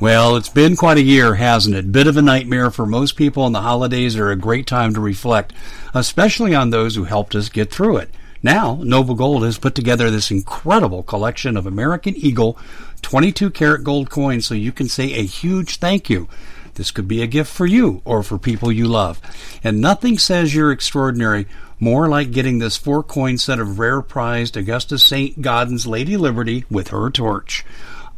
Well, it's been quite a year, hasn't it? Bit of a nightmare for most people, and the holidays are a great time to reflect, especially on those who helped us get through it. Now, Noble Gold has put together this incredible collection of American Eagle 22 karat gold coins so you can say a huge thank you. This could be a gift for you or for people you love. And nothing says you're extraordinary more like getting this four coin set of rare prized Augustus St. Gaudens Lady Liberty with her torch.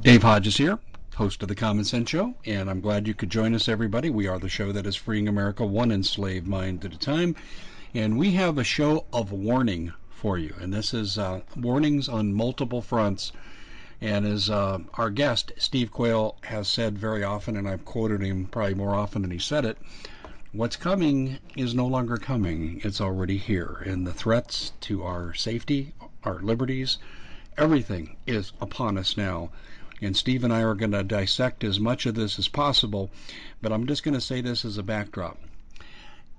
Dave Hodges here, host of the Common Sense Show, and I'm glad you could join us, everybody. We are the show that is freeing America one enslaved mind at a time, and we have a show of warning for you. And this is uh, warnings on multiple fronts. And as uh, our guest, Steve Quayle, has said very often, and I've quoted him probably more often than he said it, what's coming is no longer coming. It's already here. And the threats to our safety, our liberties, everything is upon us now. And Steve and I are going to dissect as much of this as possible, but I'm just going to say this as a backdrop.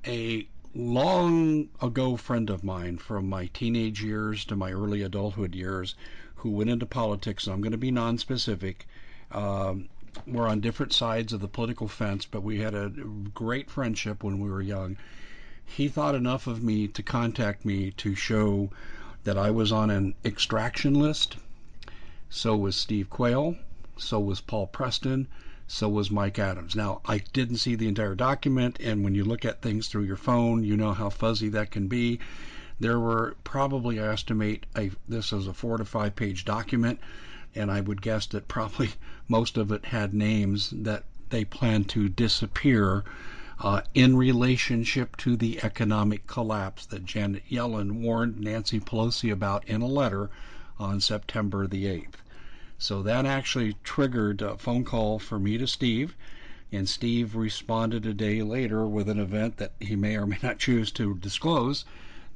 A long ago friend of mine from my teenage years to my early adulthood years who went into politics, I'm going to be non-specific, um, we're on different sides of the political fence, but we had a great friendship when we were young. He thought enough of me to contact me to show that I was on an extraction list. So was Steve Quayle. So was Paul Preston. So was Mike Adams. Now, I didn't see the entire document, and when you look at things through your phone, you know how fuzzy that can be. There were probably, I estimate, a, this is a four to five page document and I would guess that probably most of it had names that they plan to disappear uh, in relationship to the economic collapse that Janet Yellen warned Nancy Pelosi about in a letter on September the 8th. So that actually triggered a phone call for me to Steve, and Steve responded a day later with an event that he may or may not choose to disclose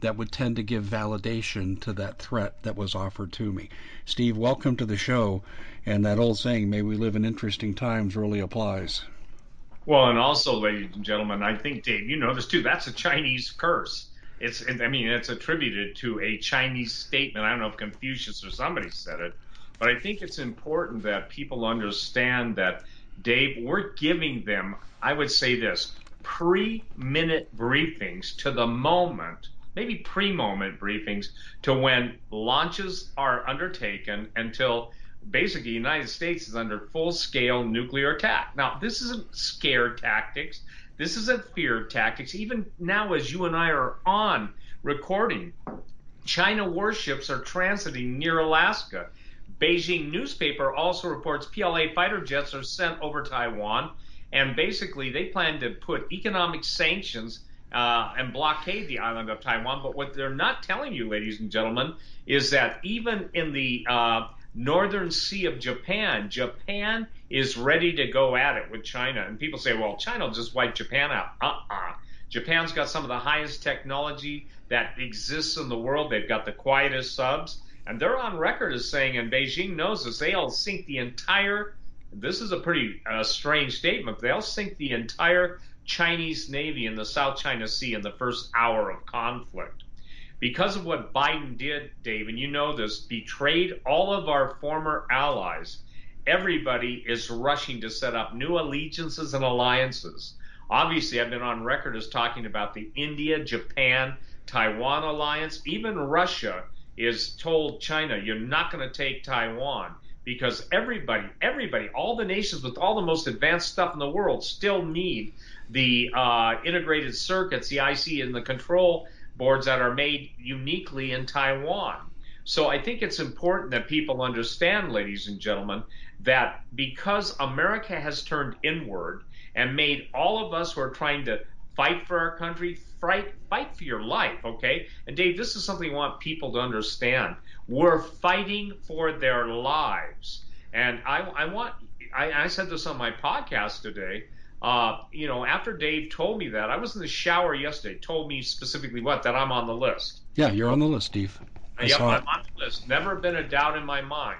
that would tend to give validation to that threat that was offered to me. Steve, welcome to the show. And that old saying, may we live in interesting times, really applies. Well, and also, ladies and gentlemen, I think, Dave, you know this too. That's a Chinese curse. It's, I mean, it's attributed to a Chinese statement. I don't know if Confucius or somebody said it, but I think it's important that people understand that, Dave, we're giving them, I would say this, pre minute briefings to the moment maybe pre-moment briefings to when launches are undertaken until basically the United States is under full-scale nuclear attack. Now, this isn't scare tactics. This isn't fear tactics. Even now, as you and I are on recording, China warships are transiting near Alaska. Beijing newspaper also reports PLA fighter jets are sent over Taiwan, and basically they plan to put economic sanctions uh, and blockade the island of Taiwan. But what they're not telling you, ladies and gentlemen, is that even in the uh, northern sea of Japan, Japan is ready to go at it with China. And people say, well, China will just wipe Japan out. Uh-uh. Japan's got some of the highest technology that exists in the world. They've got the quietest subs. And they're on record as saying, and Beijing knows this, they'll sink the entire, this is a pretty uh, strange statement, they'll sink the entire Chinese Navy in the South China Sea in the first hour of conflict. Because of what Biden did, Dave, and you know this, betrayed all of our former allies, everybody is rushing to set up new allegiances and alliances. Obviously, I've been on record as talking about the India, Japan, Taiwan alliance. Even Russia is told China, you're not going to take Taiwan because everybody, everybody, all the nations with all the most advanced stuff in the world still need the uh, integrated circuits, the IC and the control boards that are made uniquely in Taiwan. So I think it's important that people understand, ladies and gentlemen, that because America has turned inward and made all of us who are trying to fight for our country, fight, fight for your life, okay? And Dave, this is something I want people to understand. We're fighting for their lives. And I, I want, I, I said this on my podcast today. Uh, you know, after Dave told me that, I was in the shower yesterday, told me specifically what, that I'm on the list. Yeah, you're on the list, Steve. I yep, I'm on the list. Never been a doubt in my mind.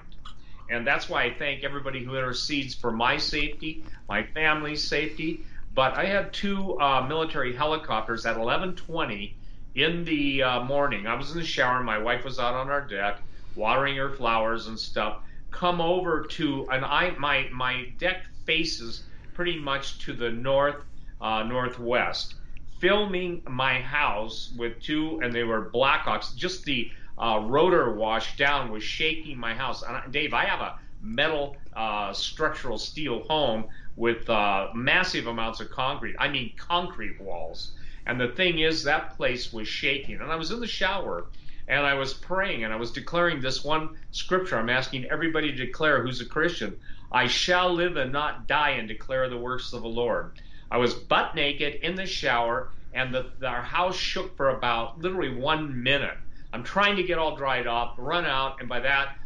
And that's why I thank everybody who intercedes for my safety, my family's safety. But I had two uh, military helicopters at 11:20 in the uh, morning. I was in the shower. My wife was out on our deck watering her flowers and stuff. Come over to and I my my deck faces pretty much to the north uh, northwest. Filming my house with two, and they were Blackhawks. Just the uh, rotor wash down was shaking my house. And Dave, I have a metal uh, structural steel home with uh, massive amounts of concrete. I mean, concrete walls. And the thing is, that place was shaking. And I was in the shower and I was praying and I was declaring this one scripture. I'm asking everybody to declare who's a Christian. I shall live and not die and declare the works of the Lord. I was butt naked in the shower and the, our house shook for about literally one minute. I'm trying to get all dried up, run out, and by that,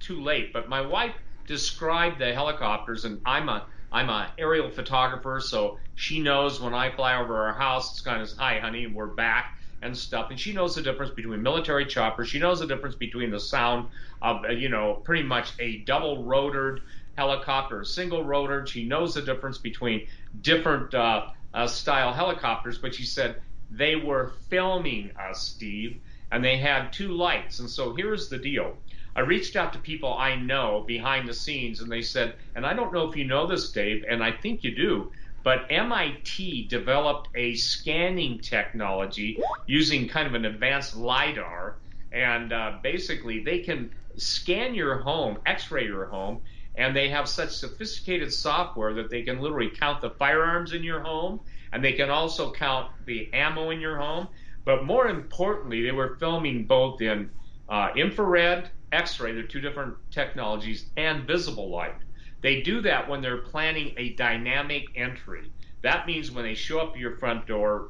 too late. But my wife described the helicopters, and I'm a I'm an aerial photographer, so she knows when I fly over our house, it's kind of hi, honey, we're back and stuff. And she knows the difference between military choppers. She knows the difference between the sound of, you know, pretty much a double rotored helicopter, single rotored. She knows the difference between different uh, uh, style helicopters. But she said they were filming us, Steve, and they had two lights. And so here's the deal. I reached out to people I know behind the scenes, and they said, and I don't know if you know this, Dave, and I think you do, but MIT developed a scanning technology using kind of an advanced LIDAR, and uh, basically they can scan your home, x ray your home, and they have such sophisticated software that they can literally count the firearms in your home, and they can also count the ammo in your home. But more importantly, they were filming both in uh, infrared X-ray, they're two different technologies, and visible light. They do that when they're planning a dynamic entry. That means when they show up at your front door,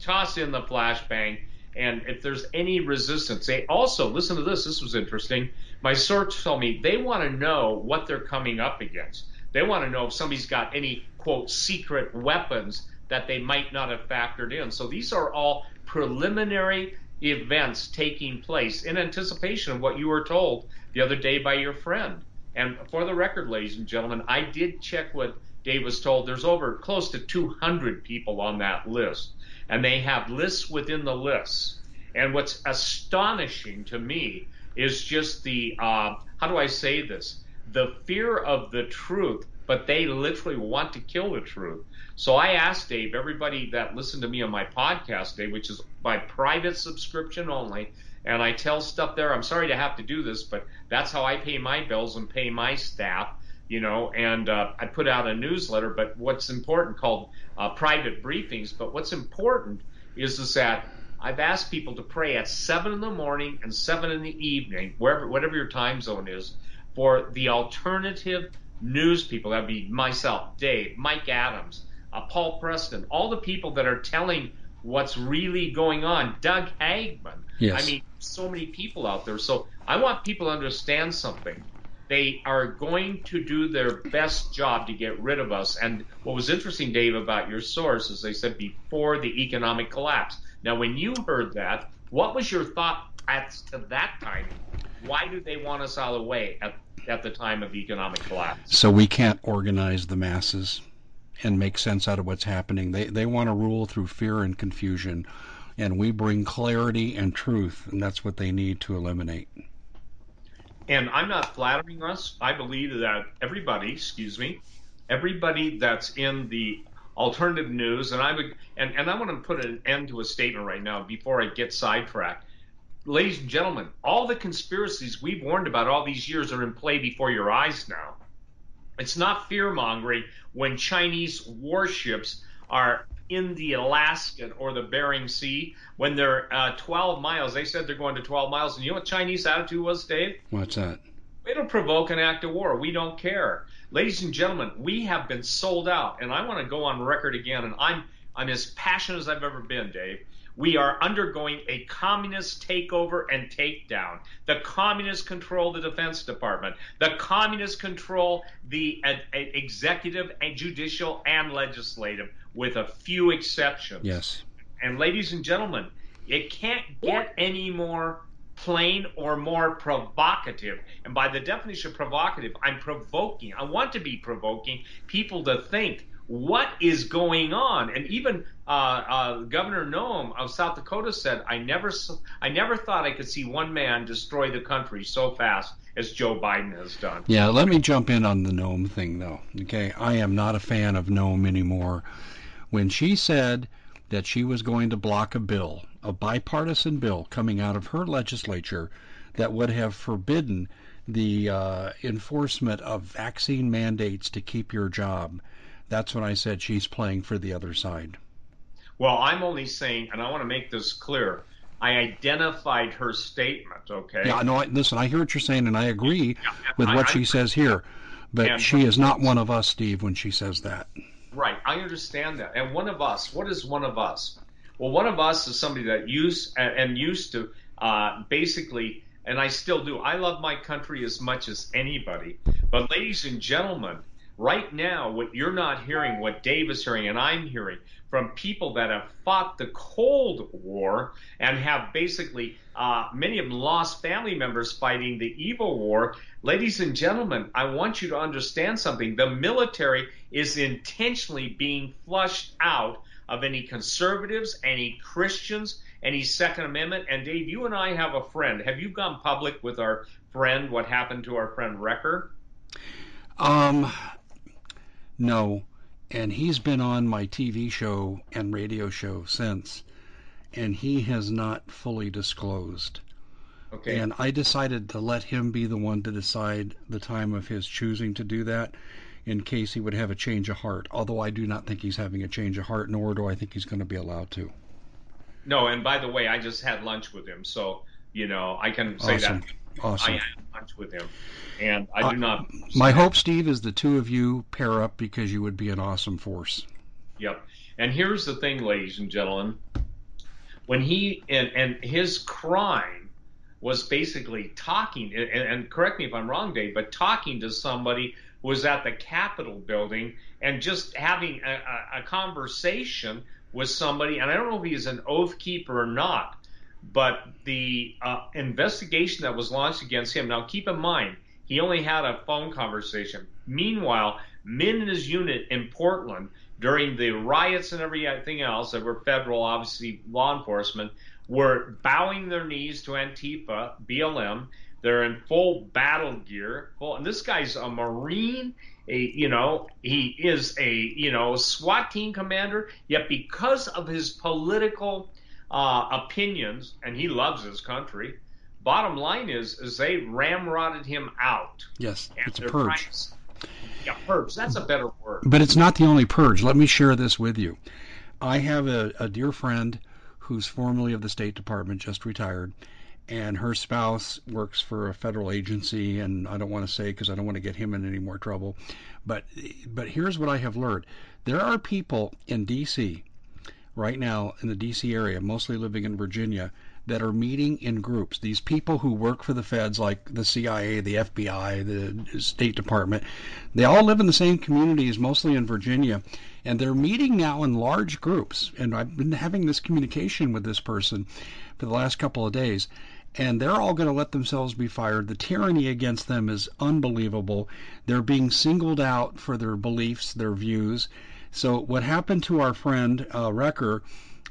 toss in the flashbang, and if there's any resistance, they also listen to this. This was interesting. My source told me they want to know what they're coming up against. They want to know if somebody's got any quote secret weapons that they might not have factored in. So these are all preliminary events taking place in anticipation of what you were told the other day by your friend. And for the record, ladies and gentlemen, I did check what Dave was told. There's over close to 200 people on that list, and they have lists within the lists. And what's astonishing to me is just the uh, how do I say this? The fear of the truth, but they literally want to kill the truth. So I asked Dave, everybody that listened to me on my podcast, Dave, which is by private subscription only, and I tell stuff there. I'm sorry to have to do this, but that's how I pay my bills and pay my staff, you know. And uh, I put out a newsletter, but what's important called uh, private briefings. But what's important is is that I've asked people to pray at seven in the morning and seven in the evening, wherever whatever your time zone is, for the alternative news people. That'd be myself, Dave, Mike Adams uh, Paul Preston, all the people that are telling what's really going on. Doug Hagmann. Yes. I mean, so many people out there. So I want people to understand something. They are going to do their best job to get rid of us. And what was interesting, Dave, about your source is they said before the economic collapse. Now, when you heard that, what was your thought at that time? Why do they want us out of the way at, at the time of economic collapse? So we can't organize the masses and make sense out of what's happening. They they want to rule through fear and confusion, and we bring clarity and truth, and that's what they need to eliminate. And I'm not flattering us. I believe that everybody, excuse me, everybody that's in the alternative news, and I would, and, and I want to put an end to a statement right now before I get sidetracked. Ladies and gentlemen, all the conspiracies we've warned about all these years are in play before your eyes now. It's not fear mongering when Chinese warships are in the Alaskan or the Bering Sea when they're uh, 12 miles. They said they're going to 12 miles. And you know what Chinese attitude was, Dave? What's that? It'll provoke an act of war. We don't care. Ladies and gentlemen, we have been sold out. And I want to go on record again. And I'm I'm as passionate as I've ever been, Dave. We are undergoing a communist takeover and takedown. The communists control the Defense Department. The communists control the uh, executive and judicial and legislative, with a few exceptions. Yes. And ladies and gentlemen, it can't get any more plain or more provocative. And by the definition of provocative, I'm provoking. I want to be provoking people to think what is going on. And even uh, uh, Governor Noem of South Dakota said, "I never, I never thought I could see one man destroy the country so fast as Joe Biden has done." Yeah, let me jump in on the Noem thing, though. Okay, I am not a fan of Noem anymore. When she said that she was going to block a bill, a bipartisan bill coming out of her legislature that would have forbidden the uh, enforcement of vaccine mandates to keep your job that's when I said she's playing for the other side. Well, I'm only saying, and I want to make this clear. I identified her statement. Okay. Yeah, no. I, listen, I hear what you're saying, and I agree yeah, with what I, she I, says here. But she is not one of us, Steve, when she says that. Right. I understand that. And one of us. What is one of us? Well, one of us is somebody that used and used to uh, basically, and I still do. I love my country as much as anybody. But, ladies and gentlemen, Right now, what you're not hearing, what Dave is hearing, and I'm hearing from people that have fought the Cold War and have basically, uh, many of them lost family members fighting the evil war. Ladies and gentlemen, I want you to understand something. The military is intentionally being flushed out of any conservatives, any Christians, any Second Amendment. And Dave, you and I have a friend. Have you gone public with our friend? What happened to our friend Recker? Um, no. And he's been on my TV show and radio show since, and he has not fully disclosed. Okay. And I decided to let him be the one to decide the time of his choosing to do that in case he would have a change of heart. Although I do not think he's having a change of heart, nor do I think he's going to be allowed to. No, and by the way, I just had lunch with him, so you know I can say awesome. that awesome. I had lunch with him and I do not. my hope, Steve, is the two of you pair up because you would be an awesome force. Yep. And here's the thing, ladies and gentlemen. When he and, and his crime was basically talking, and, and correct me if I'm wrong, Dave, but talking to somebody was at the Capitol building and just having a, a, a conversation with somebody, and I don't know if he's an oath keeper or not, but the uh, investigation that was launched against him. Now, keep in mind, he only had a phone conversation. Meanwhile, men in his unit in Portland during the riots and everything else that were federal, obviously law enforcement, were bowing their knees to Antifa, BLM. They're in full battle gear. Full, and this guy's a Marine. A, you know, he is a you know SWAT team commander. Yet because of his political uh, opinions, and he loves his country, bottom line is is they ramrodded him out. Yes, it's a purge. yeah, purge. That's a better word. But it's not the only purge. Let me share this with you. I have a, a dear friend who's formerly of the State Department, just retired, and her spouse works for a federal agency. And I don't want to say because I don't want to get him in any more trouble. But but here's what I have learned: there are people in D.C. right now in the D.C. area, mostly living in Virginia, that are meeting in groups. These people who work for the feds, like the CIA, the FBI, the State Department, they all live in the same communities, mostly in Virginia, and they're meeting now in large groups. And I've been having this communication with this person for the last couple of days. And they're all going to let themselves be fired. The tyranny against them is unbelievable. They're being singled out for their beliefs, their views. So, what happened to our friend uh, Recker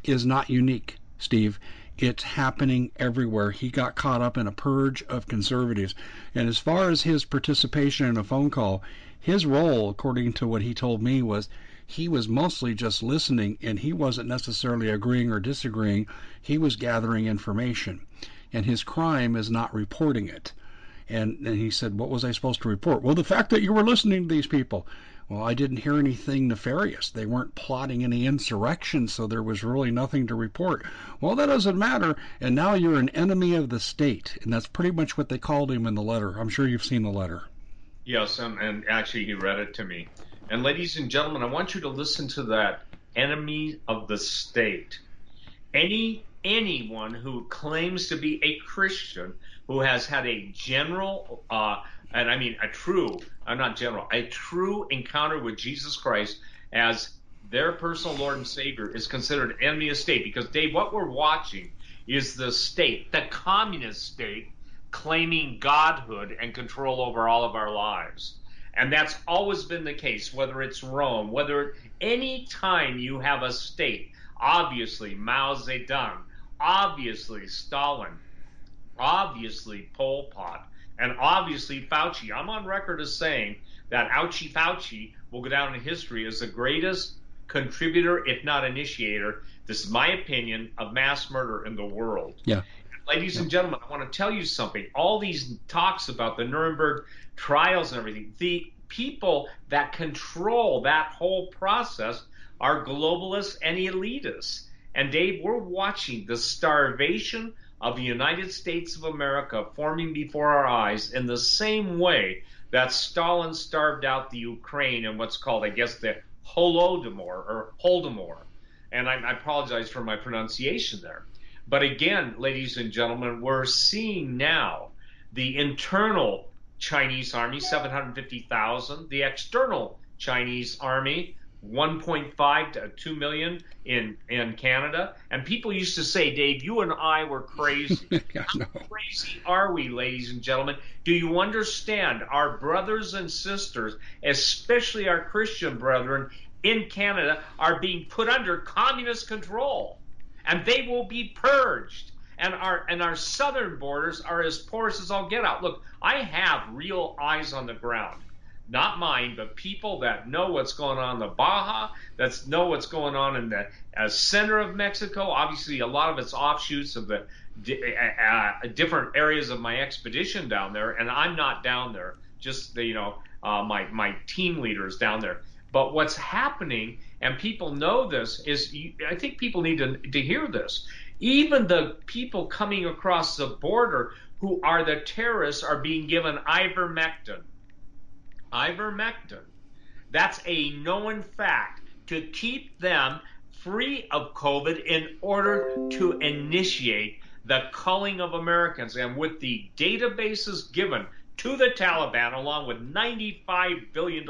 is not unique, Steve it's happening everywhere. He got caught up in a purge of conservatives. And as far as his participation in a phone call, his role, according to what he told me, was he was mostly just listening and he wasn't necessarily agreeing or disagreeing. He was gathering information. And his crime is not reporting it. And, and he said, What was I supposed to report? Well, the fact that you were listening to these people. Well, I didn't hear anything nefarious. They weren't plotting any insurrection, so there was really nothing to report. Well, that doesn't matter, and now you're an enemy of the state. And that's pretty much what they called him in the letter. I'm sure you've seen the letter. Yes, and, and actually, he read it to me. And ladies and gentlemen, I want you to listen to that enemy of the state. Any anyone who claims to be a Christian who has had a general, uh, and I mean a true, uh, not general, a true encounter with Jesus Christ as their personal Lord and Savior is considered enemy of state. Because Dave, what we're watching is the state, the communist state, claiming godhood and control over all of our lives. And that's always been the case, whether it's Rome, whether any time you have a state, obviously Mao Zedong, obviously Stalin, obviously Pol Pot, and obviously Fauci. I'm on record as saying that Ouchie Fauci will go down in history as the greatest contributor, if not initiator, this is my opinion, of mass murder in the world. Yeah. Ladies yeah. and gentlemen, I want to tell you something. All these talks about the Nuremberg trials and everything, the people that control that whole process are globalists and elitists. And Dave, we're watching the starvation of the United States of America forming before our eyes in the same way that Stalin starved out the Ukraine in what's called, I guess, the Holodomor or Holdomor. And I, I apologize for my pronunciation there. But again, ladies and gentlemen, we're seeing now the internal Chinese army, 750,000, the external Chinese army, 1.5 to 2 million in in Canada. And people used to say, Dave, you and I were crazy. How crazy are we, ladies and gentlemen? Do you understand our brothers and sisters, especially our Christian brethren in Canada, are being put under communist control? And they will be purged. And our and our southern borders are as porous as all get out. Look, I have real eyes on the ground not mine, but people that know what's going on in the Baja, that know what's going on in the uh, center of Mexico. Obviously, a lot of it's offshoots of the uh, uh, different areas of my expedition down there, and I'm not down there. Just the, you know, uh, my my team leaders down there. But what's happening, and people know this, is I think people need to to hear this. Even the people coming across the border who are the terrorists are being given ivermectin ivermectin. That's a known fact to keep them free of COVID in order to initiate the culling of Americans. And with the databases given to the Taliban, along with $95 billion,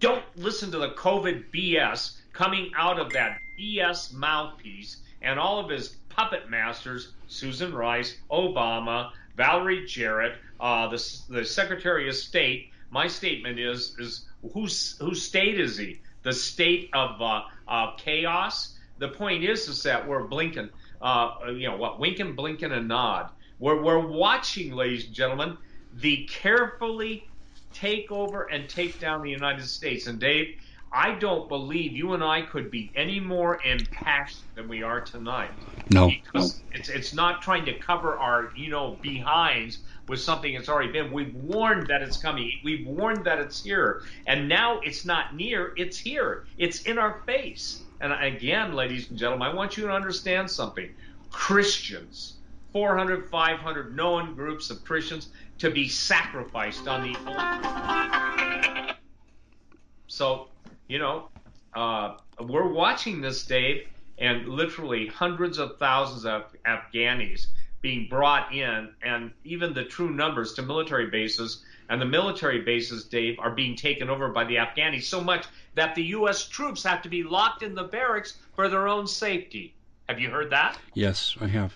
don't listen to the COVID BS coming out of that BS mouthpiece and all of his puppet masters, Susan Rice, Obama, Valerie Jarrett, uh, the, the Secretary of State, my statement is is whose whose state is he? The state of uh, uh, chaos. The point is is that we're blinking, uh, you know what, winking, blinking, and nod. We're we're watching, ladies and gentlemen, the carefully take over and take down the United States. And Dave, I don't believe you and I could be any more impassioned than we are tonight. No, because it's it's not trying to cover our you know behinds with something that's already been. We've warned that it's coming. We've warned that it's here, and now it's not near. It's here. It's in our face. And again, ladies and gentlemen, I want you to understand something. Christians, 400, 500 known groups of Christians to be sacrificed on the altar. So you know, uh, we're watching this, Dave, and literally hundreds of thousands of Afghanis being brought in, and even the true numbers to military bases. And the military bases, Dave, are being taken over by the Afghanis so much that the U.S. troops have to be locked in the barracks for their own safety. Have you heard that? Yes, I have.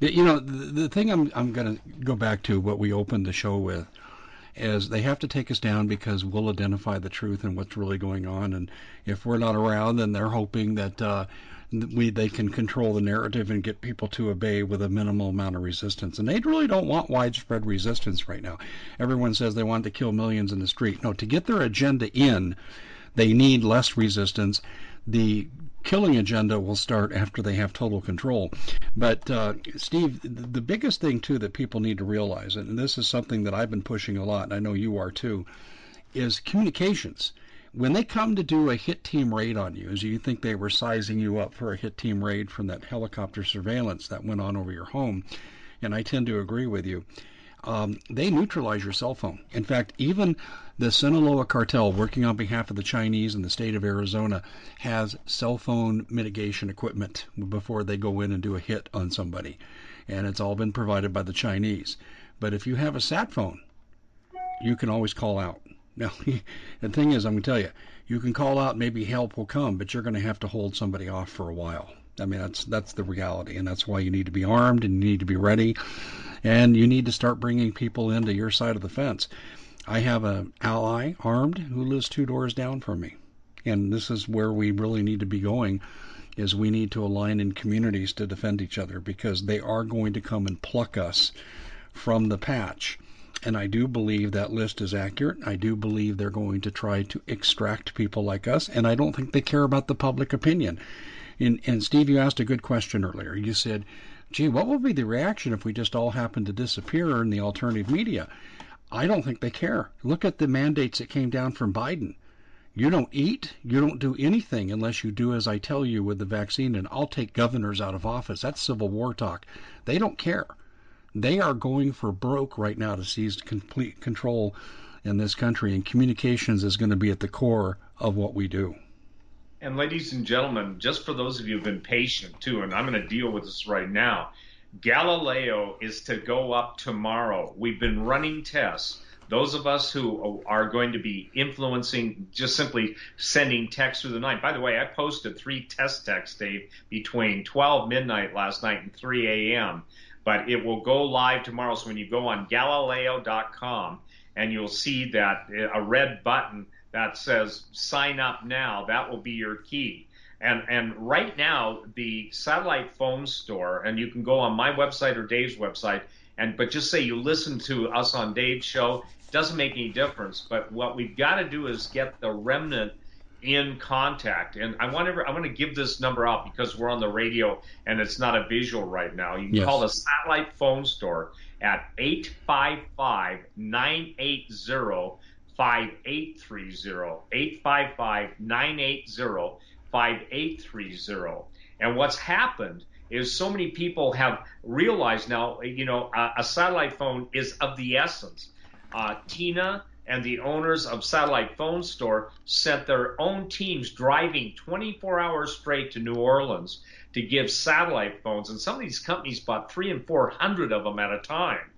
You know, the, the thing I'm I'm going to go back to what we opened the show with is they have to take us down because we'll identify the truth and what's really going on. And if we're not around, then they're hoping that uh, we they can control the narrative and get people to obey with a minimal amount of resistance. And they really don't want widespread resistance right now. Everyone says they want to kill millions in the street. No, to get their agenda in, they need less resistance. The killing agenda will start after they have total control. But uh, Steve, the biggest thing too that people need to realize, and this is something that I've been pushing a lot, and I know you are too, is communications. When they come to do a hit team raid on you, as you think they were sizing you up for a hit team raid from that helicopter surveillance that went on over your home, and I tend to agree with you. um, they neutralize your cell phone. In fact, even the Sinaloa cartel, working on behalf of the Chinese and the state of Arizona, has cell phone mitigation equipment before they go in and do a hit on somebody. And it's all been provided by the Chinese. But if you have a sat phone, you can always call out. Now, the thing is, I'm going to tell you, you can call out, maybe help will come, but you're going to have to hold somebody off for a while. I mean, that's that's the reality, and that's why you need to be armed and you need to be ready, and you need to start bringing people into your side of the fence. I have an ally armed who lives two doors down from me, and this is where we really need to be going. Is we need to align in communities to defend each other because they are going to come and pluck us from the patch and I do believe that list is accurate. I do believe they're going to try to extract people like us, and I don't think they care about the public opinion. And, and Steve, you asked a good question earlier. You said, gee, what will be the reaction if we just all happen to disappear in the alternative media? I don't think they care. Look at the mandates that came down from Biden. You don't eat, you don't do anything unless you do as I tell you with the vaccine, and I'll take governors out of office. That's Civil War talk. They don't care. They are going for broke right now to seize complete control in this country, and communications is going to be at the core of what we do. And ladies and gentlemen, just for those of you who've been patient too, and I'm going to deal with this right now, Galileo is to go up tomorrow. We've been running tests. Those of us who are going to be influencing, just simply sending text through the night. By the way, I posted three test texts, Dave, between 12 midnight last night and 3 a.m but it will go live tomorrow. So when you go on Galileo.com and you'll see that uh, a red button that says sign up now, that will be your key. And, and right now, the satellite phone store, and you can go on my website or Dave's website, and but just say you listen to us on Dave's show, doesn't make any difference. But what we've got to do is get the remnant in contact. And I want to I want to give this number out because we're on the radio and it's not a visual right now. You can yes. call the satellite phone store at 855-980 5830 855-980-5830. and what's happened is so many people have realized now you know a, a satellite phone is of the essence uh, tina and the owners of Satellite Phone Store sent their own teams driving 24 hours straight to New Orleans to give satellite phones. And some of these companies bought three and 400 of them at a time.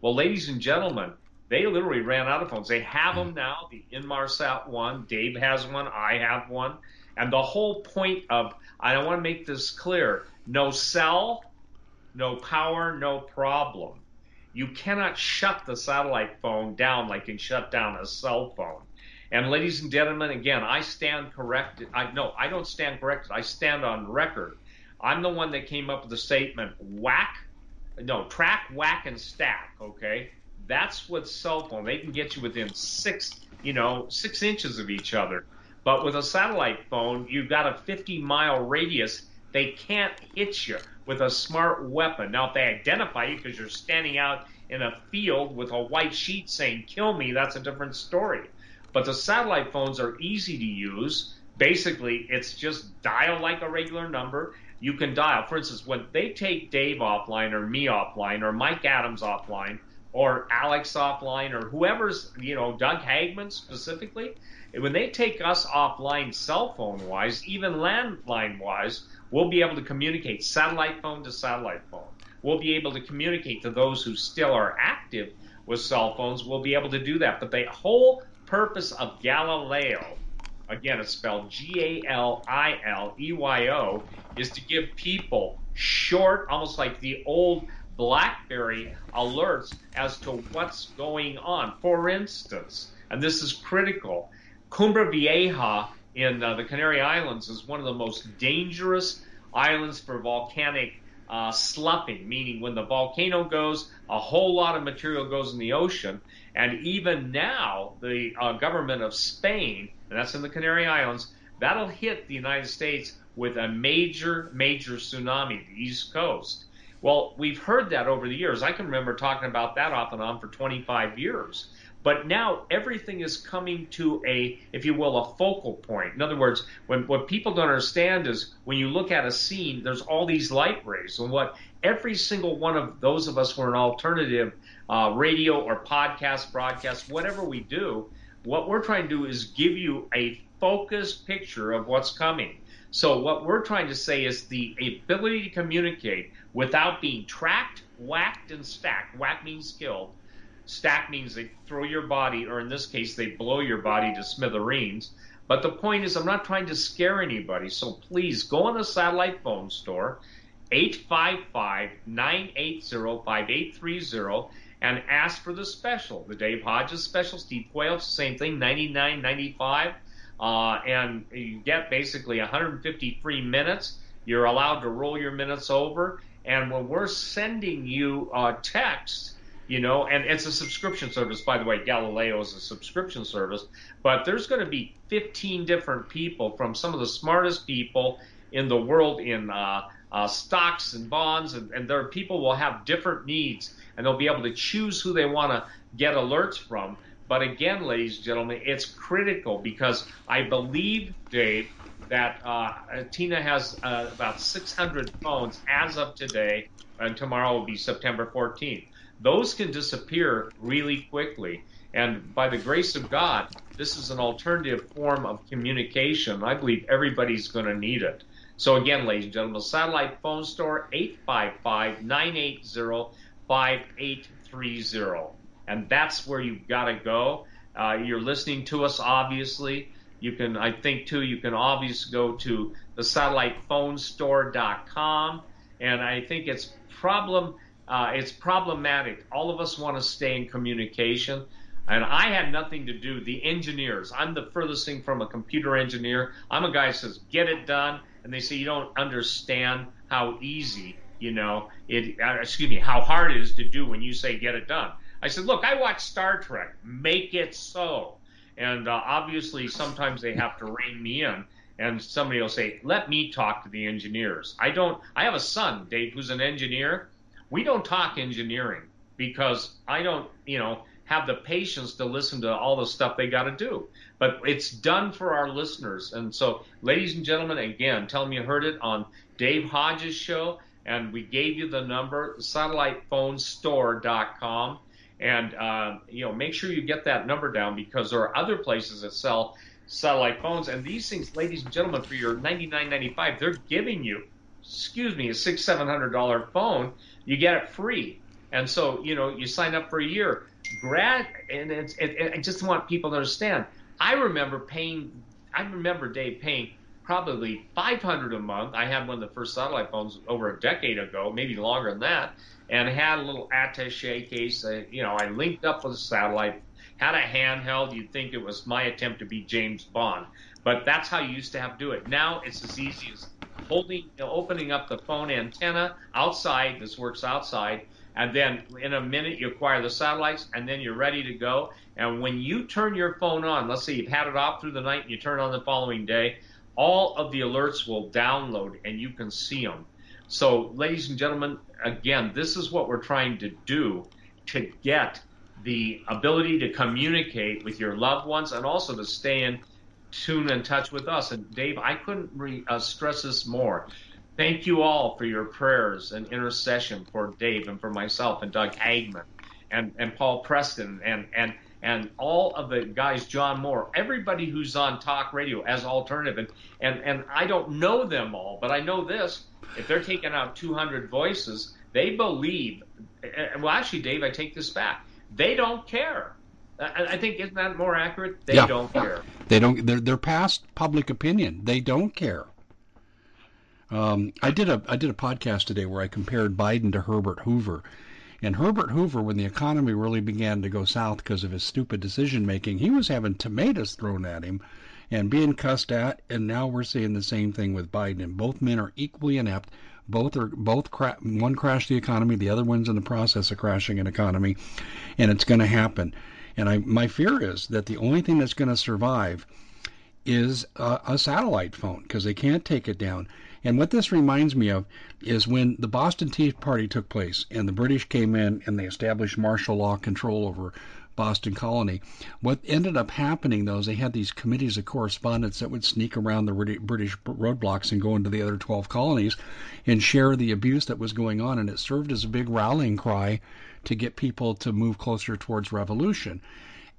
Well, ladies and gentlemen, they literally ran out of phones. They have them now, the Inmarsat one. Dave has one. I have one. And the whole point of, I want to make this clear no cell, no power, no problem you cannot shut the satellite phone down like you can shut down a cell phone. And ladies and gentlemen, again, I stand corrected. I no, I don't stand corrected. I stand on record. I'm the one that came up with the statement whack, no, track, whack, and stack. Okay, that's what cell phone. They can get you within six, you know, six inches of each other. But with a satellite phone, you've got a 50 mile radius. They can't hit you with a smart weapon. Now, if they identify you because you're standing out in a field with a white sheet saying, kill me, that's a different story. But the satellite phones are easy to use. Basically, it's just dial like a regular number. You can dial. For instance, when they take Dave offline or me offline or Mike Adams offline or Alex offline or whoever's, you know, Doug Hagmann specifically, when they take us offline cell phone wise, even landline wise, we'll be able to communicate satellite phone to satellite phone. We'll be able to communicate to those who still are active with cell phones. We'll be able to do that. But the whole purpose of Galileo, again, it's spelled G A L I L E Y O, is to give people short, almost like the old BlackBerry alerts as to what's going on. For instance, and this is critical, Cumbre Vieja in uh, the Canary Islands is one of the most dangerous islands for volcanic uh, sloughing, meaning when the volcano goes, a whole lot of material goes in the ocean. And even now, the uh, government of Spain, and that's in the Canary Islands, that'll hit the United States with a major, major tsunami, the East Coast. Well, we've heard that over the years. I can remember talking about that off and on for 25 years. But now everything is coming to a, if you will, a focal point. In other words, when what people don't understand is when you look at a scene, there's all these light rays, and what every single one of those of us who are an alternative uh, radio or podcast, broadcast, whatever we do, what we're trying to do is give you a focused picture of what's coming. So what we're trying to say is the ability to communicate without being tracked, whacked, and stacked. Whack means killed Stack means they throw your body, or in this case, they blow your body to smithereens. But the point is, I'm not trying to scare anybody. So please go on the satellite phone store, 855 980 5830, and ask for the special. The Dave Hodges special, Steve Quayle, same thing, 99.95. Uh, and you get basically 150 free minutes. You're allowed to roll your minutes over. And when we're sending you uh, text, you know, and it's a subscription service, by the way. Galileo is a subscription service, but there's going to be 15 different people from some of the smartest people in the world in uh, uh, stocks and bonds, and, and there are people will have different needs, and they'll be able to choose who they want to get alerts from. But again, ladies and gentlemen, it's critical because I believe, Dave, that uh, Tina has uh, about 600 phones as of today, and tomorrow will be September 14th those can disappear really quickly. And by the grace of God, this is an alternative form of communication. I believe everybody's going to need it. So again, ladies and gentlemen, satellite phone store 855-980-5830. And that's where you've got to go. Uh, you're listening to us, obviously. You can, I think, too, you can obviously go to the satellitephonestore.com. And I think it's problem uh, it's problematic. All of us want to stay in communication. And I had nothing to do. The engineers, I'm the furthest thing from a computer engineer. I'm a guy who says, get it done. And they say, you don't understand how easy, you know, it, uh, excuse me, how hard it is to do when you say, get it done. I said, look, I watch Star Trek. Make it so. And uh, obviously, sometimes they have to rein me in. And somebody will say, let me talk to the engineers. I don't, I have a son, Dave, who's an engineer we don't talk engineering because I don't, you know, have the patience to listen to all the stuff they got to do. But it's done for our listeners. And so, ladies and gentlemen, again, tell them you heard it on Dave Hodges' show, and we gave you the number, satellitephonestore.com. And, uh, you know, make sure you get that number down because there are other places that sell satellite phones. And these things, ladies and gentlemen, for your $99.95, they're giving you, excuse me, a six, seven hundred dollar phone you get it free. And so, you know, you sign up for a year. Grad, and it, I just want people to understand. I remember paying, I remember Dave paying probably 500 a month. I had one of the first satellite phones over a decade ago, maybe longer than that, and had a little attache case. You know, I linked up with a satellite, had a handheld. You'd think it was my attempt to be James Bond, but that's how you used to have to do it. Now it's as easy as holding, opening up the phone antenna outside. This works outside. And then in a minute, you acquire the satellites, and then you're ready to go. And when you turn your phone on, let's say you've had it off through the night, and you turn on the following day, all of the alerts will download, and you can see them. So, ladies and gentlemen, again, this is what we're trying to do to get the ability to communicate with your loved ones and also to stay in tune in touch with us. And Dave, I couldn't re, uh, stress this more. Thank you all for your prayers and intercession for Dave and for myself and Doug Hagmann and, and Paul Preston and, and, and all of the guys, John Moore, everybody who's on talk radio as alternative. And, and, and I don't know them all, but I know this. If they're taking out 200 voices, they believe, well, actually, Dave, I take this back. They don't care. I think isn't that more accurate? They yeah. don't care. They don't. They're they're past public opinion. They don't care. Um, I did a I did a podcast today where I compared Biden to Herbert Hoover, and Herbert Hoover, when the economy really began to go south because of his stupid decision making, he was having tomatoes thrown at him and being cussed at, and now we're seeing the same thing with Biden. And both men are equally inept. Both are both cra- one crashed the economy, the other one's in the process of crashing an economy, and it's going to happen. And I, my fear is that the only thing that's going to survive is a, a satellite phone because they can't take it down. And what this reminds me of is when the Boston Tea Party took place and the British came in and they established martial law control over Boston colony. What ended up happening, though, is they had these committees of correspondence that would sneak around the British roadblocks and go into the other 12 colonies and share the abuse that was going on. And it served as a big rallying cry to get people to move closer towards revolution.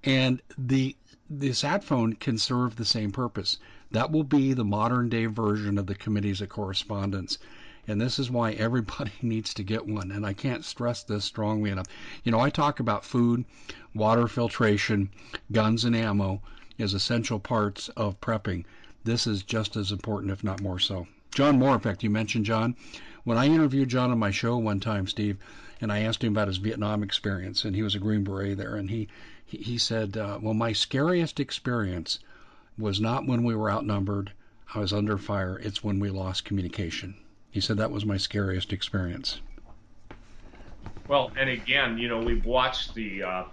And the the sat phone can serve the same purpose. That will be the modern day version of the committees of correspondence. And this is why everybody needs to get one. And I can't stress this strongly enough. You know, I talk about food, water filtration, guns, and ammo as essential parts of prepping. This is just as important, if not more so. John Moore, in fact, you mentioned John. When I interviewed John on my show one time, Steve, and I asked him about his Vietnam experience, and he was a Green Beret there, and he he, said, uh, "Well, my scariest experience was not when we were outnumbered. I was under fire. It's when we lost communication." He said that was my scariest experience. Well, and again, you know, we've watched the uh,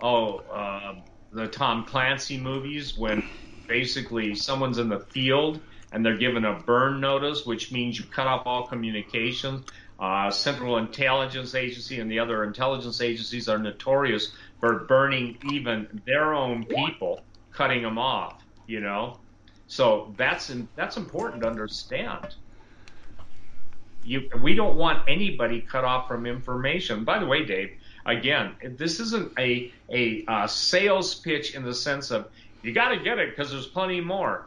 oh uh, the Tom Clancy movies when basically someone's in the field and they're given a burn notice, which means you cut off all communications. Uh, Central Intelligence Agency and the other intelligence agencies are notorious for burning even their own people, cutting them off. You know, so that's that's important to understand. You, we don't want anybody cut off from information. By the way, Dave, again, this isn't a a uh, sales pitch in the sense of you got to get it because there's plenty more.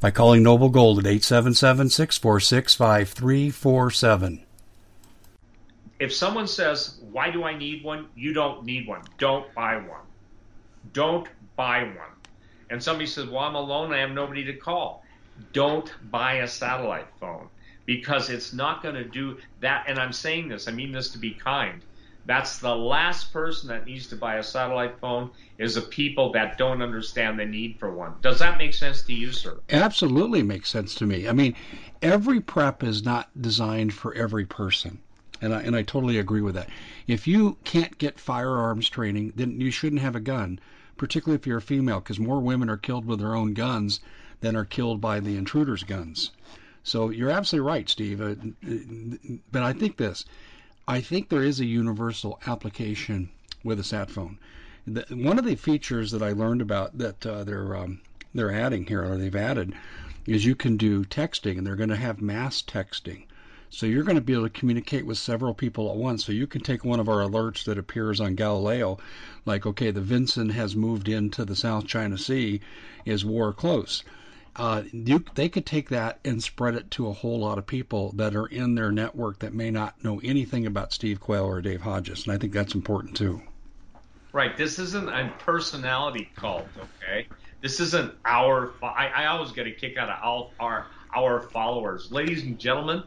by calling Noble Gold at 877 646 5347. If someone says, Why do I need one? You don't need one. Don't buy one. Don't buy one. And somebody says, Well, I'm alone. I have nobody to call. Don't buy a satellite phone because it's not going to do that. And I'm saying this, I mean this to be kind. That's the last person that needs to buy a satellite phone is the people that don't understand the need for one. Does that make sense to you, sir? Absolutely makes sense to me. I mean, every prep is not designed for every person. And I, and I totally agree with that. If you can't get firearms training, then you shouldn't have a gun, particularly if you're a female, because more women are killed with their own guns than are killed by the intruders' guns. So you're absolutely right, Steve. Uh, but I think this I think there is a universal application with a sat phone. The, one of the features that I learned about that uh, they're um, they're adding here, or they've added, is you can do texting, and they're going to have mass texting. So you're going to be able to communicate with several people at once. So you can take one of our alerts that appears on Galileo, like, okay, the Vinson has moved into the South China Sea, is war close uh, you, they could take that and spread it to a whole lot of people that are in their network that may not know anything about Steve Quayle or Dave Hodges, and I think that's important too. Right. This isn't a personality cult, okay? This isn't our. I, I always get a kick out of all our our followers, ladies and gentlemen.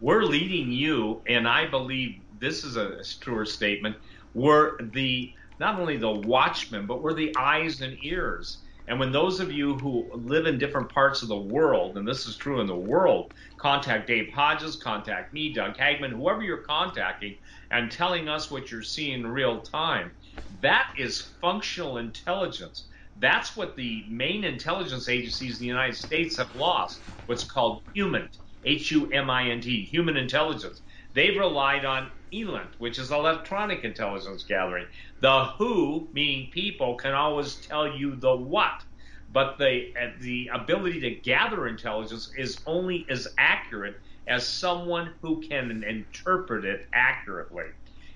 We're leading you, and I believe this is a, a truer statement. We're the not only the watchmen, but we're the eyes and ears and when those of you who live in different parts of the world, and this is true in the world, contact Dave Hodges, contact me, Doug Hagmann, whoever you're contacting, and telling us what you're seeing in real time, that is functional intelligence. That's what the main intelligence agencies in the United States have lost, what's called human, H U M I N T, human intelligence. They've relied on ELINT, which is electronic intelligence gathering. The who, meaning people, can always tell you the what, but the uh, the ability to gather intelligence is only as accurate as someone who can interpret it accurately.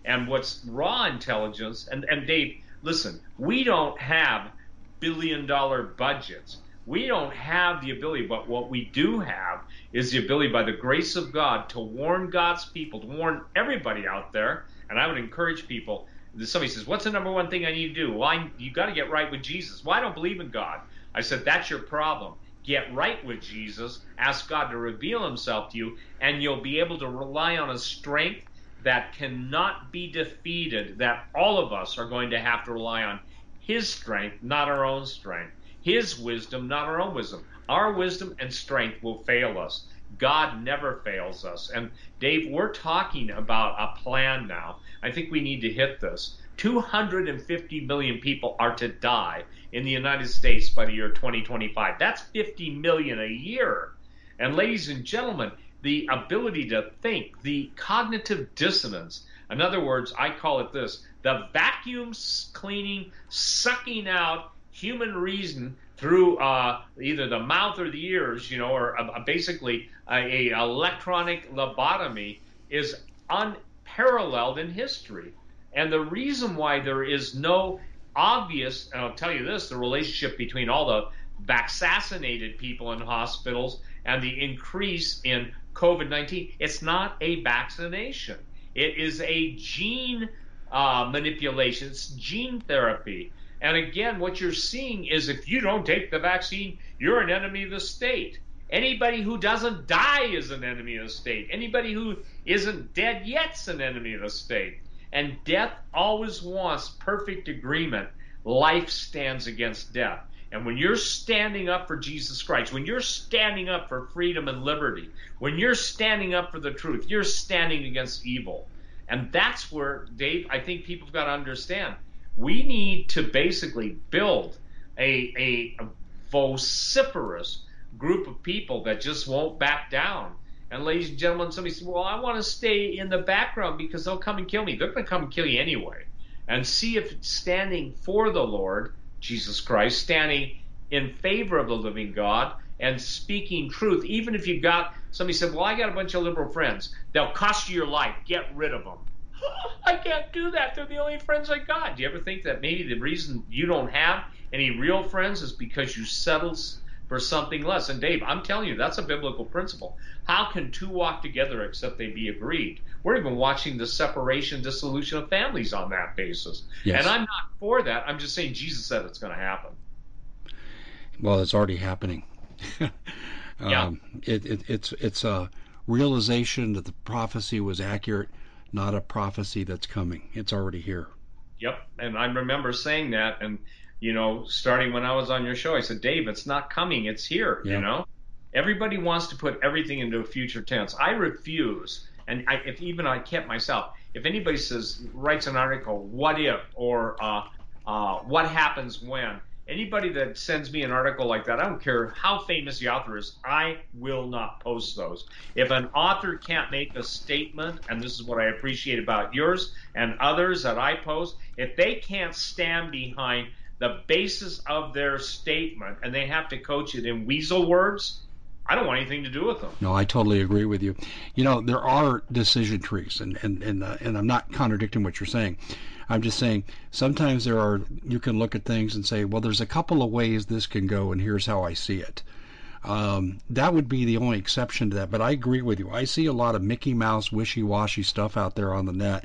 And what's raw intelligence? And and Dave, listen, we don't have billion dollar budgets. We don't have the ability, but what we do have is the ability, by the grace of God, to warn God's people, to warn everybody out there. And I would encourage people. Somebody says, "What's the number one thing I need to do?" Well, I, you got to get right with Jesus. Well, I don't believe in God. I said, "That's your problem. Get right with Jesus. Ask God to reveal Himself to you, and you'll be able to rely on a strength, that cannot be defeated, that all of us are going to have to rely on His strength, not our own strength. His wisdom, not our own wisdom. Our wisdom and strength will fail us. God never fails us. And Dave, we're talking about a plan now. I think we need to hit this. 250 million people are to die in the United States by the year 2025. That's 50 million a year. And ladies and gentlemen, the ability to think, the cognitive dissonance, in other words, I call it this the vacuum cleaning, sucking out human reason through uh, either the mouth or the ears, you know, or uh, basically a, a, electronic lobotomy is unparalleled in history. And the reason why there is no obvious, and I'll tell you this, the relationship between all the vaccinated people in hospitals and the increase in COVID 19, it's not a vaccination. It is a gene uh, manipulation, it's gene therapy. And again, what you're seeing is if you don't take the vaccine, you're an enemy of the state. Anybody who doesn't die is an enemy of the state. Anybody who isn't dead yet's an enemy of the state. And death always wants perfect agreement. Life stands against death. And when you're standing up for Jesus Christ, when you're standing up for freedom and liberty, when you're standing up for the truth, you're standing against evil. And that's where, Dave, I think people have got to understand. We need to basically build a, a, a vociferous group of people that just won't back down. And ladies and gentlemen, somebody said, Well, I want to stay in the background because they'll come and kill me. They're going to come and kill you anyway. And see if standing for the Lord, Jesus Christ, standing in favor of the living God and speaking truth, even if you've got somebody said, Well, I got a bunch of liberal friends, they'll cost you your life. Get rid of them. I can't do that. They're the only friends I got. Do you ever think that maybe the reason you don't have any real friends is because you settled for something less? And Dave, I'm telling you, that's a biblical principle. How can two walk together except they be agreed? We're even watching the separation, dissolution of families on that basis. Yes. And I'm not for that. I'm just saying Jesus said it's going to happen. Well, it's already happening. yeah. Um, it, it, it's it's a realization that the prophecy was accurate, not a prophecy that's coming. It's already here. Yep, and I remember saying that, and you know, starting when I was on your show, I said, Dave, it's not coming, it's here. You know, everybody wants to put everything into a future tense. I refuse, and I, if even I kept myself, if anybody says writes an article, what if or uh, uh, what happens when anybody that sends me an article like that, I don't care how famous the author is, I will not post those. If an author can't make a statement, and this is what I appreciate about yours and others that I post, if they can't stand behind the basis of their statement and they have to coach it in weasel words, I don't want anything to do with them. No, I totally agree with you. You know, there are decision trees, and and and, uh, and I'm not contradicting what you're saying. I'm just saying sometimes there are you can look at things and say, well, there's a couple of ways this can go, and here's how I see it. Um, that would be the only exception to that. But I agree with you. I see a lot of Mickey Mouse, wishy-washy stuff out there on the net,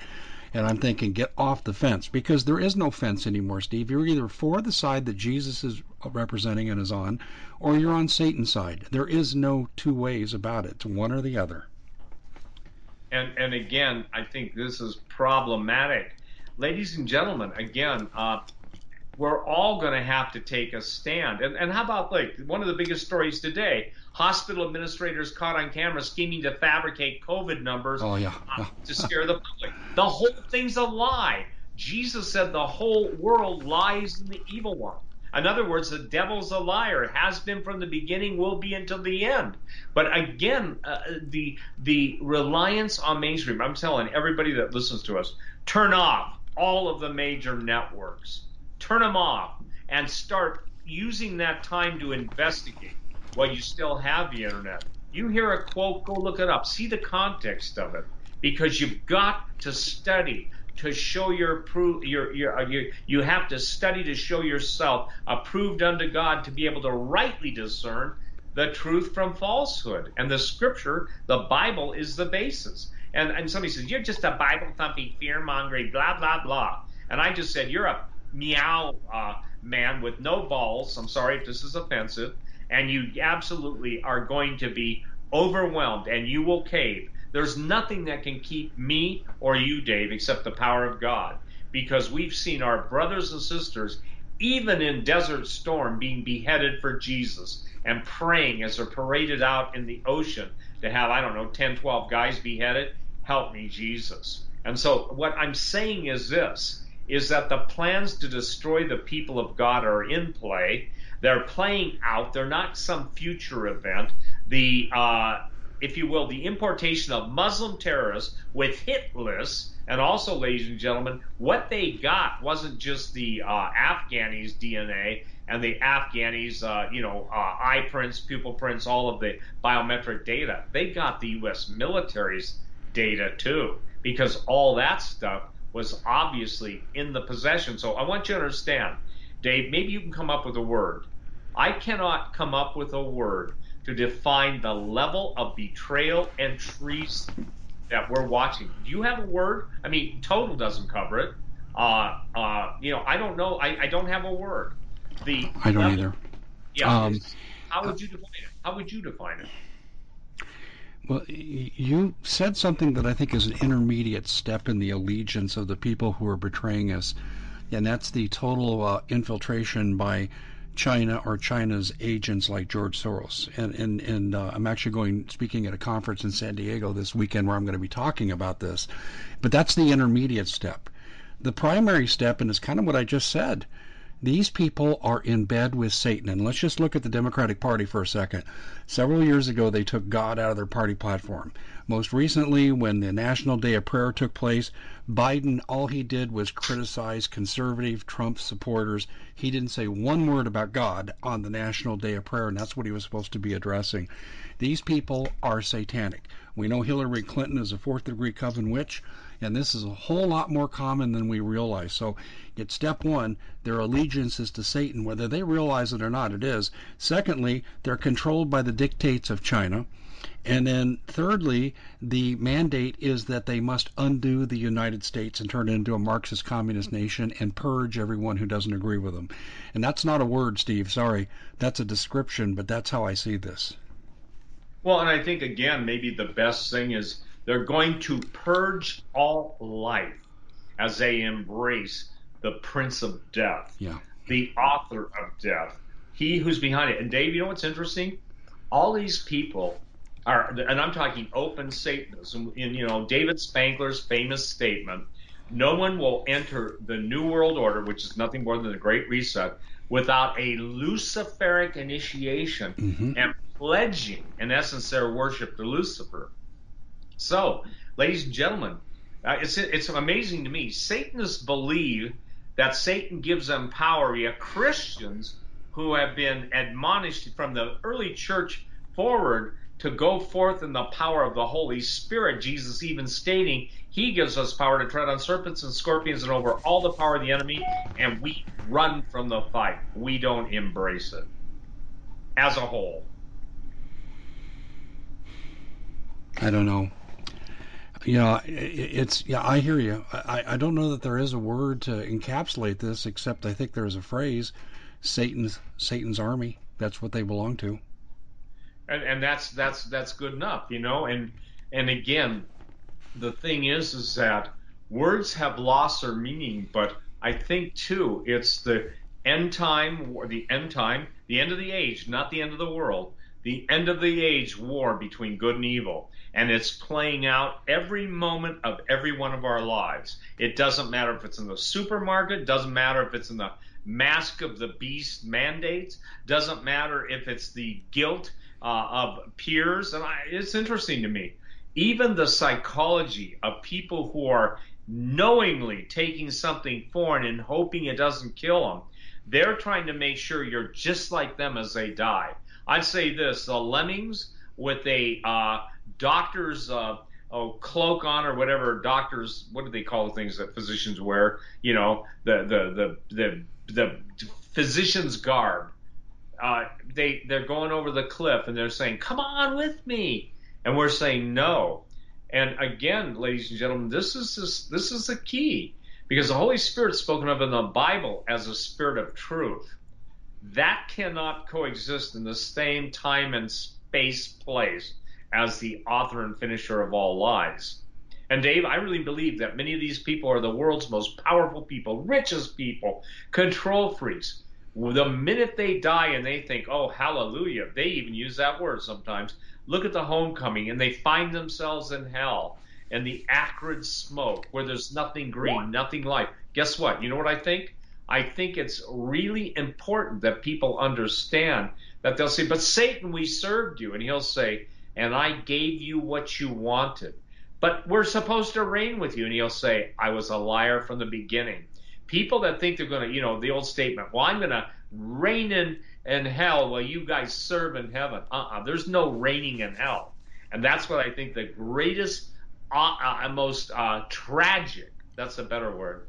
and I'm thinking, get off the fence because there is no fence anymore, Steve. You're either for the side that Jesus is representing and is on, or you're on Satan's side. There is no two ways about it. It's one or the other. And and again, I think this is problematic ladies and gentlemen, again, uh, we're all going to have to take a stand. And, and how about like one of the biggest stories today? Hospital administrators caught on camera scheming to fabricate COVID numbers oh, yeah. uh, to scare the public. The whole thing's a lie. Jesus said the whole world lies in the evil one. In other words, the devil's a liar. Has been from the beginning, will be until the end. But again, uh, the the reliance on mainstream. I'm telling everybody that listens to us, turn off all of the major networks. Turn them off and start using that time to investigate while you still have the internet. You hear a quote, go look it up. See the context of it because you've got to study to show your proof your, your, uh, you you have to study to show yourself approved unto God to be able to rightly discern the truth from falsehood and the scripture the bible is the basis and, and somebody says, You're just a Bible thumping, fear mongering, blah, blah, blah. And I just said, You're a meow uh, man with no balls. I'm sorry if this is offensive. And you absolutely are going to be overwhelmed and you will cave. There's nothing that can keep me or you, Dave, except the power of God. Because we've seen our brothers and sisters, even in Desert Storm, being beheaded for Jesus and praying as they're paraded out in the ocean to have, I don't know, 10, 12 guys beheaded. Help me, Jesus. And so what I'm saying is this is that the plans to destroy the people of God are in play. They're playing out. They're not some future event. The, uh, if you will, the importation of Muslim terrorists with hit lists, and also, ladies and gentlemen, what they got wasn't just the uh, Afghanis' DNA and the Afghanis, uh, you know, uh, eye prints, pupil prints, all of the biometric data. They got the U.S. military's data too, because all that stuff was obviously in the possession. So I want you to understand, Dave, maybe you can come up with a word. I cannot come up with a word to define the level of betrayal and treason that we're watching. Do you have a word? I mean, total doesn't cover it. Uh, uh, you know, I don't know. I, I don't have a word. The I don't level, either. Yeah. Um, how would you define it? How would you define it? Well, you said something that I think is an intermediate step in the allegiance of the people who are betraying us, and that's the total uh, infiltration by China or China's agents like George Soros. And and and uh, I'm actually going speaking at a conference in San Diego this weekend where I'm going to be talking about this. But that's the intermediate step. The primary step, and it's kind of what I just said. These people are in bed with Satan. And let's just look at the Democratic Party for a second. Several years ago, they took God out of their party platform. Most recently, when the National Day of Prayer took place, Biden, all he did was criticize conservative Trump supporters. He didn't say one word about God on the National Day of Prayer, and that's what he was supposed to be addressing. These people are satanic. We know Hillary Clinton is a fourth degree coven witch and this is a whole lot more common than we realize. So, it's step one, their allegiance is to Satan, whether they realize it or not, it is. Secondly, they're controlled by the dictates of China. And then, thirdly, the mandate is that they must undo the United States and turn it into a Marxist communist nation and purge everyone who doesn't agree with them. And that's not a word, Steve. Sorry. That's a description, but that's how I see this. Well, and I think, again, maybe the best thing is they're going to purge all life as they embrace the Prince of Death, yeah. the author of death, he who's behind it. And Dave, you know what's interesting? All these people are, and I'm talking open Satanists. And, you know, David Spangler's famous statement: "No one will enter the New World Order, which is nothing more than the Great Reset, without a Luciferic initiation mm-hmm. and pledging, in essence, their worship to Lucifer." So, ladies and gentlemen, uh, it's it's amazing to me. Satanists believe that Satan gives them power. We have Christians who have been admonished from the early church forward to go forth in the power of the Holy Spirit. Jesus even stating he gives us power to tread on serpents and scorpions and over all the power of the enemy, and we run from the fight. We don't embrace it as a whole. I don't know you know, it's yeah. I hear you. I, I don't know that there is a word to encapsulate this, except I think there is a phrase: Satan's Satan's army. That's what they belong to. And, and that's that's that's good enough, you know. And and again, the thing is, is that words have lost their meaning, but I think too, it's the end time, the end time, the end of the age, not the end of the world, the end of the age war between good and evil and it's playing out every moment of every one of our lives. It doesn't matter if it's in the supermarket, doesn't matter if it's in the mask of the beast mandates, doesn't matter if it's the guilt uh, of peers. And I, it's interesting to me, even the psychology of people who are knowingly taking something foreign and hoping it doesn't kill them. They're trying to make sure you're just like them as they die. I'd say this: the lemmings with a uh, doctor's uh, oh, cloak on or whatever doctors what do they call the things that physicians wear? You know, the the the the, the physician's garb. Uh, they they're going over the cliff and they're saying, "Come on with me," and we're saying no. And again, ladies and gentlemen, this is this, this is the key because the Holy Spirit's spoken of in the Bible as a spirit of truth. That cannot coexist in the same time and space place as the author and finisher of all lies. And Dave, I really believe that many of these people are the world's most powerful people, richest people, control freaks. The minute they die and they think, oh, hallelujah, they even use that word sometimes. Look at the homecoming and they find themselves in hell and the acrid smoke where there's nothing green, nothing life. Guess what? You know what I think? I think it's really important that people understand that they'll say, But Satan, we served you. And he'll say, And I gave you what you wanted. But we're supposed to reign with you. And he'll say, I was a liar from the beginning. People that think they're going to, you know, the old statement, Well, I'm going to reign in, in hell while you guys serve in heaven. Uh uh-uh, uh There's no reigning in hell. And that's what I think the greatest, uh, uh, most uh, tragic, that's a better word,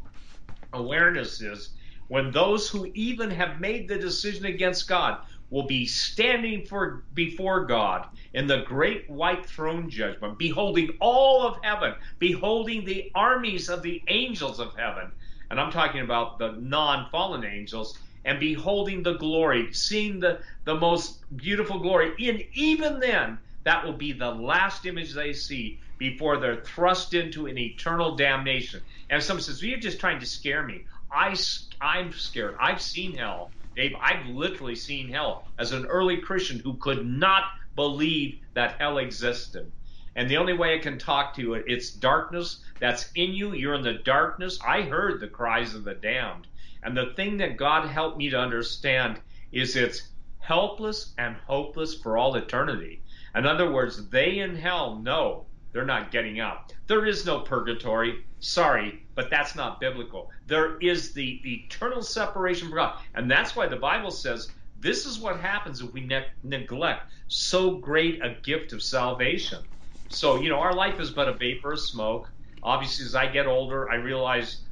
awareness is when those who even have made the decision against God will be standing for before God in the great white throne judgment, beholding all of heaven, beholding the armies of the angels of heaven. And I'm talking about the non-fallen angels and beholding the glory, seeing the, the most beautiful glory. And even then, that will be the last image they see before they're thrust into an eternal damnation. And someone says, well, you're just trying to scare me. I, I'm scared. I've seen hell. Dave, I've literally seen hell as an early Christian who could not believe that hell existed. And the only way I can talk to it, it's darkness that's in you. You're in the darkness. I heard the cries of the damned. And the thing that God helped me to understand is it's helpless and hopeless for all eternity. In other words, they in hell know they're not getting out. There is no purgatory. Sorry, but that's not biblical. There is the eternal separation from God. And that's why the Bible says this is what happens if we ne- neglect so great a gift of salvation. So, you know, our life is but a vapor of smoke. Obviously, as I get older, I realize,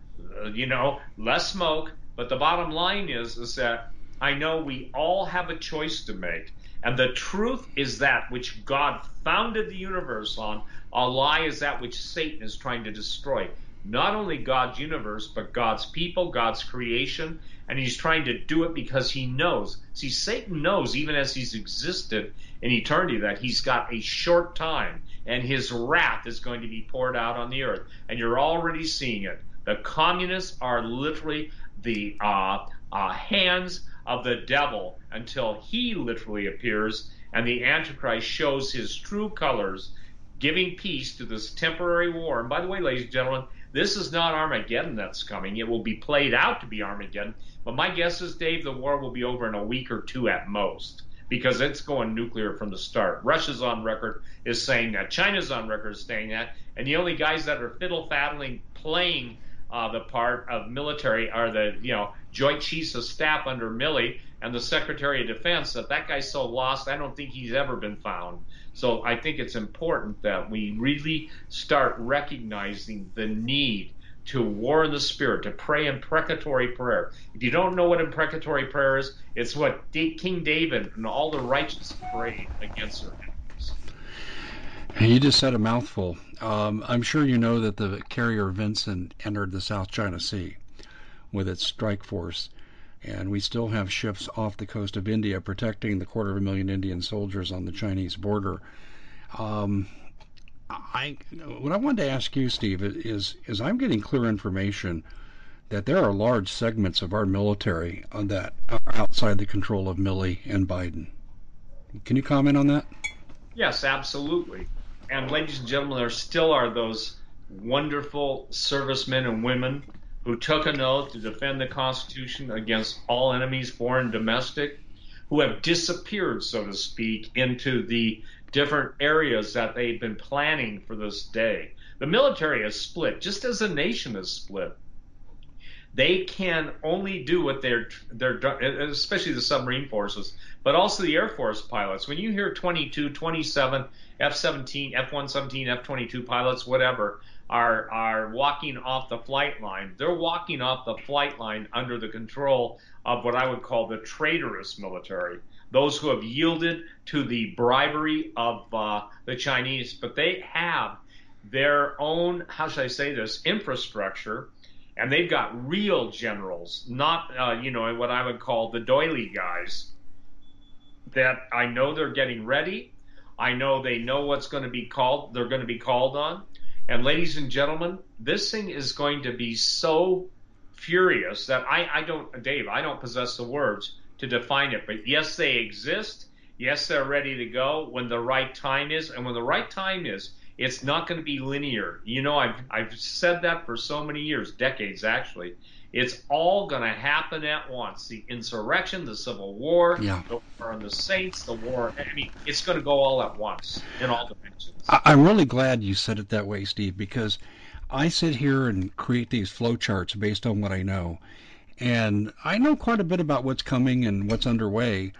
uh, you know, less smoke. But the bottom line is, is that I know we all have a choice to make. And the truth is that which God founded the universe on. A lie is that which Satan is trying to destroy. Not only God's universe, but God's people, God's creation. And he's trying to do it because he knows. See, Satan knows, even as he's existed in eternity, that he's got a short time and his wrath is going to be poured out on the earth. And you're already seeing it. The communists are literally the uh, uh, hands of the devil until he literally appears and the Antichrist shows his true colors, giving peace to this temporary war. And by the way, ladies and gentlemen, this is not Armageddon that's coming. It will be played out to be Armageddon. But my guess is, Dave, the war will be over in a week or two at most because it's going nuclear from the start. Russia's on record is saying that. China's on record is saying that. And the only guys that are fiddle faddling playing uh, the part of military are the you know Joint Chiefs of Staff under Milley and the Secretary of Defense. That that guy's so lost, I don't think he's ever been found. So I think it's important that we really start recognizing the need to war in the spirit, to pray in imprecatory prayer. If you don't know what imprecatory prayer is, it's what King David and all the righteous prayed against their enemies. You just said a mouthful. Um, I'm sure you know that the carrier Vinson entered the South China Sea with its strike force, and we still have ships off the coast of India protecting the quarter of a million Indian soldiers on the Chinese border. Um, I what I wanted to ask you, Steve, is is I'm getting clear information that there are large segments of our military that are outside the control of Milley and Biden. Can you comment on that? Yes, absolutely. And ladies and gentlemen, there still are those wonderful servicemen and women who took an oath to defend the Constitution against all enemies, foreign and domestic, who have disappeared, so to speak, into the different areas that they've been planning for this day. The military is split, just as a nation is split. They can only do what they're they're especially the submarine forces, but also the Air Force pilots. When you hear 22, 27 F-17, F-117, F-22 pilots, whatever, are are walking off the flight line. They're walking off the flight line under the control of what I would call the traitorous military. Those who have yielded to the bribery of uh, the Chinese, but they have their own, how should I say this, infrastructure, and they've got real generals, not uh, you know what I would call the doily guys. That I know they're getting ready I know they know what's going to be called. They're going to be called on. And ladies and gentlemen, this thing is going to be so furious that I, I don't, Dave, I don't possess the words to define it. But yes, they exist. Yes, they're ready to go when the right time is. And when the right time is, it's not going to be linear. You know, I've, I've said that for so many years, decades actually. It's all going to happen at once. The insurrection, the civil war, yeah. the war on the saints, the war. I mean, it's going to go all at once in all dimensions. I'm really glad you said it that way, Steve, because I sit here and create these flowcharts based on what I know. And I know quite a bit about what's coming and what's underway,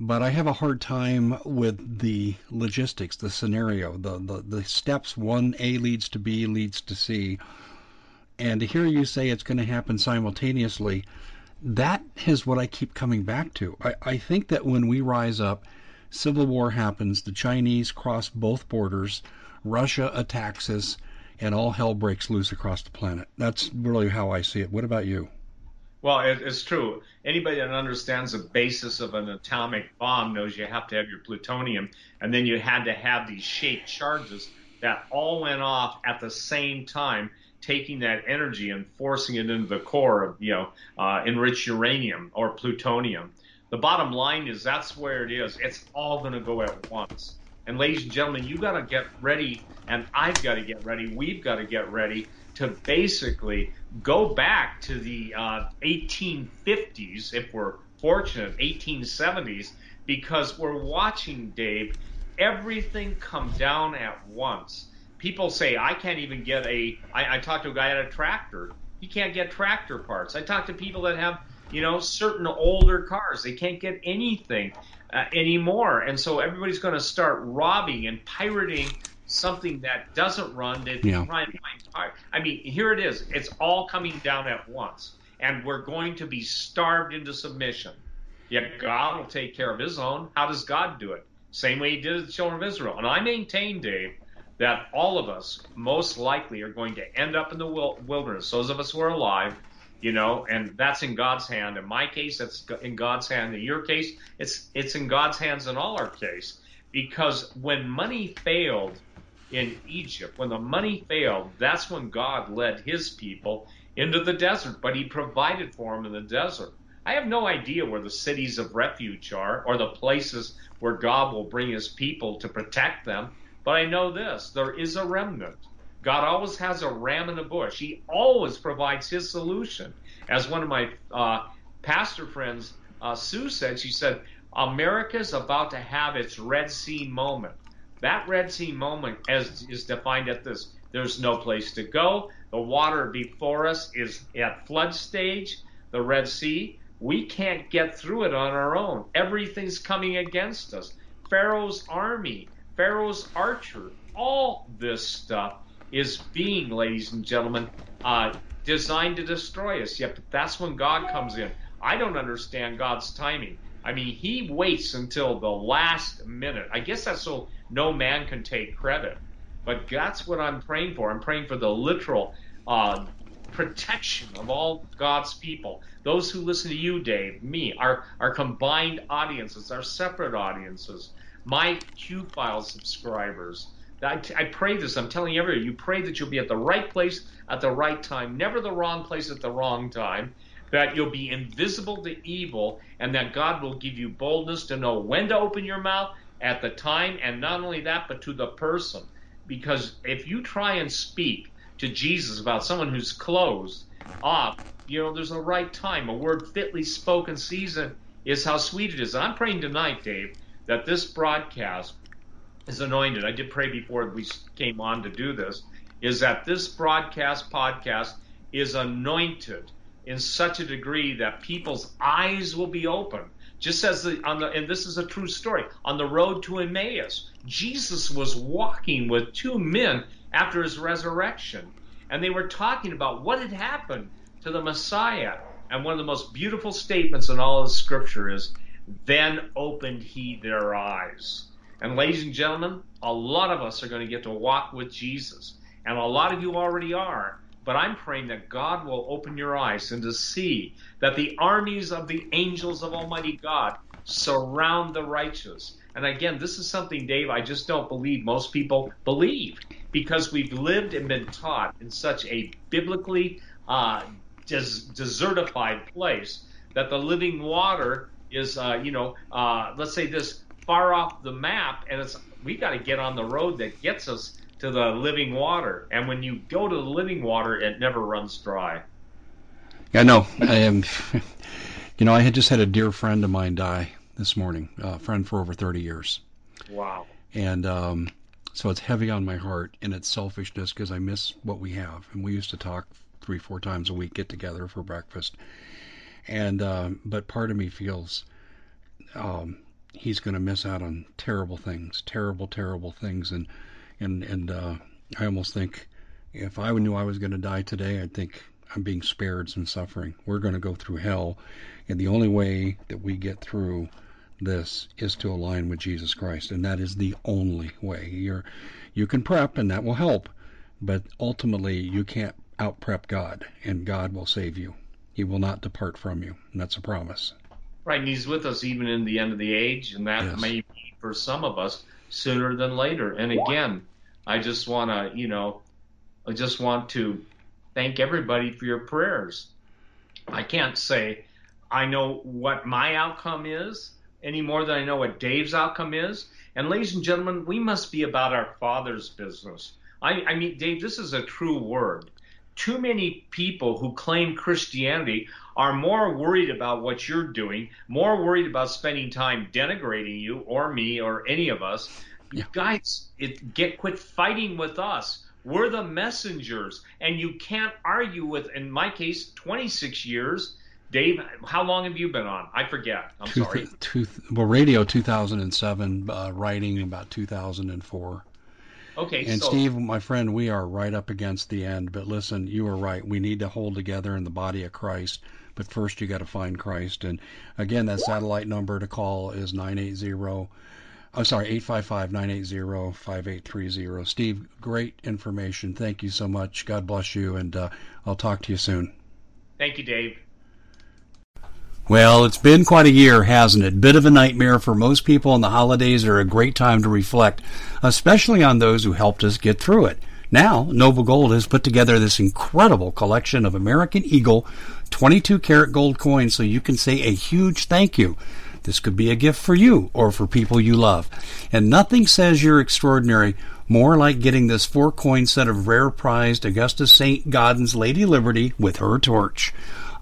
but I have a hard time with the logistics, the scenario, the, the, the steps one A leads to B leads to C. And to hear you say it's going to happen simultaneously, that is what I keep coming back to. I, I think that when we rise up, civil war happens, the Chinese cross both borders, Russia attacks us, and all hell breaks loose across the planet. That's really how I see it. What about you? Well, it, it's true. Anybody that understands the basis of an atomic bomb knows you have to have your plutonium, and then you had to have these shaped charges that all went off at the same time, taking that energy and forcing it into the core of, you know, uh, enriched uranium or plutonium. The bottom line is that's where it is. It's all going to go at once. And ladies and gentlemen, you got to get ready, and I've got to get ready. We've got to get ready to basically go back to the uh, 1850s, if we're fortunate, 1870s, because we're watching, Dave, everything come down at once. People say, I can't even get a. I, I talked to a guy at a tractor. He can't get tractor parts. I talk to people that have, you know, certain older cars. They can't get anything uh, anymore. And so everybody's going to start robbing and pirating something that doesn't run to yeah. try and find. I mean, here it is. It's all coming down at once. And we're going to be starved into submission. Yet God will take care of his own. How does God do it? Same way he did the children of Israel. And I maintain, Dave, that all of us most likely are going to end up in the wilderness. Those of us who are alive, you know, and that's in God's hand. In my case, that's in God's hand. In your case, it's it's in God's hands in all our case. Because when money failed in Egypt, when the money failed, that's when God led his people into the desert, but he provided for them in the desert. I have no idea where the cities of refuge are or the places where God will bring his people to protect them, but I know this there is a remnant. God always has a ram in the bush. He always provides his solution. As one of my uh, pastor friends, uh, Sue, said, she said, America's about to have its Red Sea moment. That Red Sea moment as, is defined at this there's no place to go. The water before us is at flood stage, the Red Sea. We can't get through it on our own. Everything's coming against us. Pharaoh's army, Pharaoh's archer, all this stuff is being, ladies and gentlemen, uh, designed to destroy us. Yet that's when God comes in. I don't understand God's timing. I mean, He waits until the last minute. I guess that's so no man can take credit. But that's what I'm praying for. I'm praying for the literal uh, protection of all God's people. Those who listen to you, Dave, me, our, our combined audiences, our separate audiences, my Q File subscribers. I, I pray this. I'm telling everyone, you pray that you'll be at the right place at the right time, never the wrong place at the wrong time, that you'll be invisible to evil, and that God will give you boldness to know when to open your mouth at the time, and not only that, but to the person. Because if you try and speak to Jesus about someone who's closed off, you know, there's a right time. A word fitly spoken season is how sweet it is. I'm praying tonight, Dave, that this broadcast is anointed. I did pray before we came on to do this, is that this broadcast podcast is anointed in such a degree that people's eyes will be open just as the, on the, and this is a true story, on the road to Emmaus, Jesus was walking with two men after his resurrection, and they were talking about what had happened to the Messiah. And one of the most beautiful statements in all of Scripture is, "Then opened he their eyes." And ladies and gentlemen, a lot of us are going to get to walk with Jesus, and a lot of you already are. But I'm praying that God will open your eyes and to see that the armies of the angels of Almighty God surround the righteous. And again, this is something, Dave, I just don't believe most people believe because we've lived and been taught in such a biblically uh, des- desertified place that the living water is, uh, you know, uh, let's say this far off the map, and it's we got to get on the road that gets us to the living water. And when you go to the living water, it never runs dry. Yeah, no, I am. You know, I had just had a dear friend of mine die this morning, a friend for over 30 years. Wow. And um, so it's heavy on my heart, and it's selfishness because I miss what we have. And we used to talk three, four times a week, get together for breakfast. And um, but part of me feels um, he's going to miss out on terrible things, terrible, terrible things, and and and uh, I almost think if I knew I was going to die today, I'd think I'm being spared some suffering. We're going to go through hell, and the only way that we get through this is to align with Jesus Christ, and that is the only way. You're you can prep, and that will help, but ultimately you can't out prep God, and God will save you. He will not depart from you, and that's a promise. Right, and He's with us even in the end of the age, and that yes. may be for some of us sooner than later. And again, I just want to, you know, I just want to thank everybody for your prayers. I can't say I know what my outcome is any more than I know what Dave's outcome is. And ladies and gentlemen, we must be about our Father's business. I, I mean, Dave, this is a true word. Too many people who claim Christianity are more worried about what you're doing, more worried about spending time denigrating you or me or any of us. Yeah. Guys, it, get quit fighting with us. We're the messengers, and you can't argue with, in my case, 26 years. Dave, how long have you been on? I forget. I'm two, sorry. Two, well, radio 2007, uh, writing about 2004. Okay. And so, Steve, my friend, we are right up against the end. But listen, you are right. We need to hold together in the body of Christ. But first, you got to find Christ. And again, that satellite number to call is 980 I'm sorry, 855 980 5830. Steve, great information. Thank you so much. God bless you, and uh, I'll talk to you soon. Thank you, Dave. Well, it's been quite a year, hasn't it? Bit of a nightmare for most people, and the holidays are a great time to reflect, especially on those who helped us get through it. Now, Noble Gold has put together this incredible collection of American Eagle 22 karat gold coins so you can say a huge thank you this could be a gift for you or for people you love. And nothing says you're extraordinary more like getting this four coin set of rare prized Augustus St. Gaudens Lady Liberty with her torch.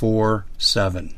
4 7.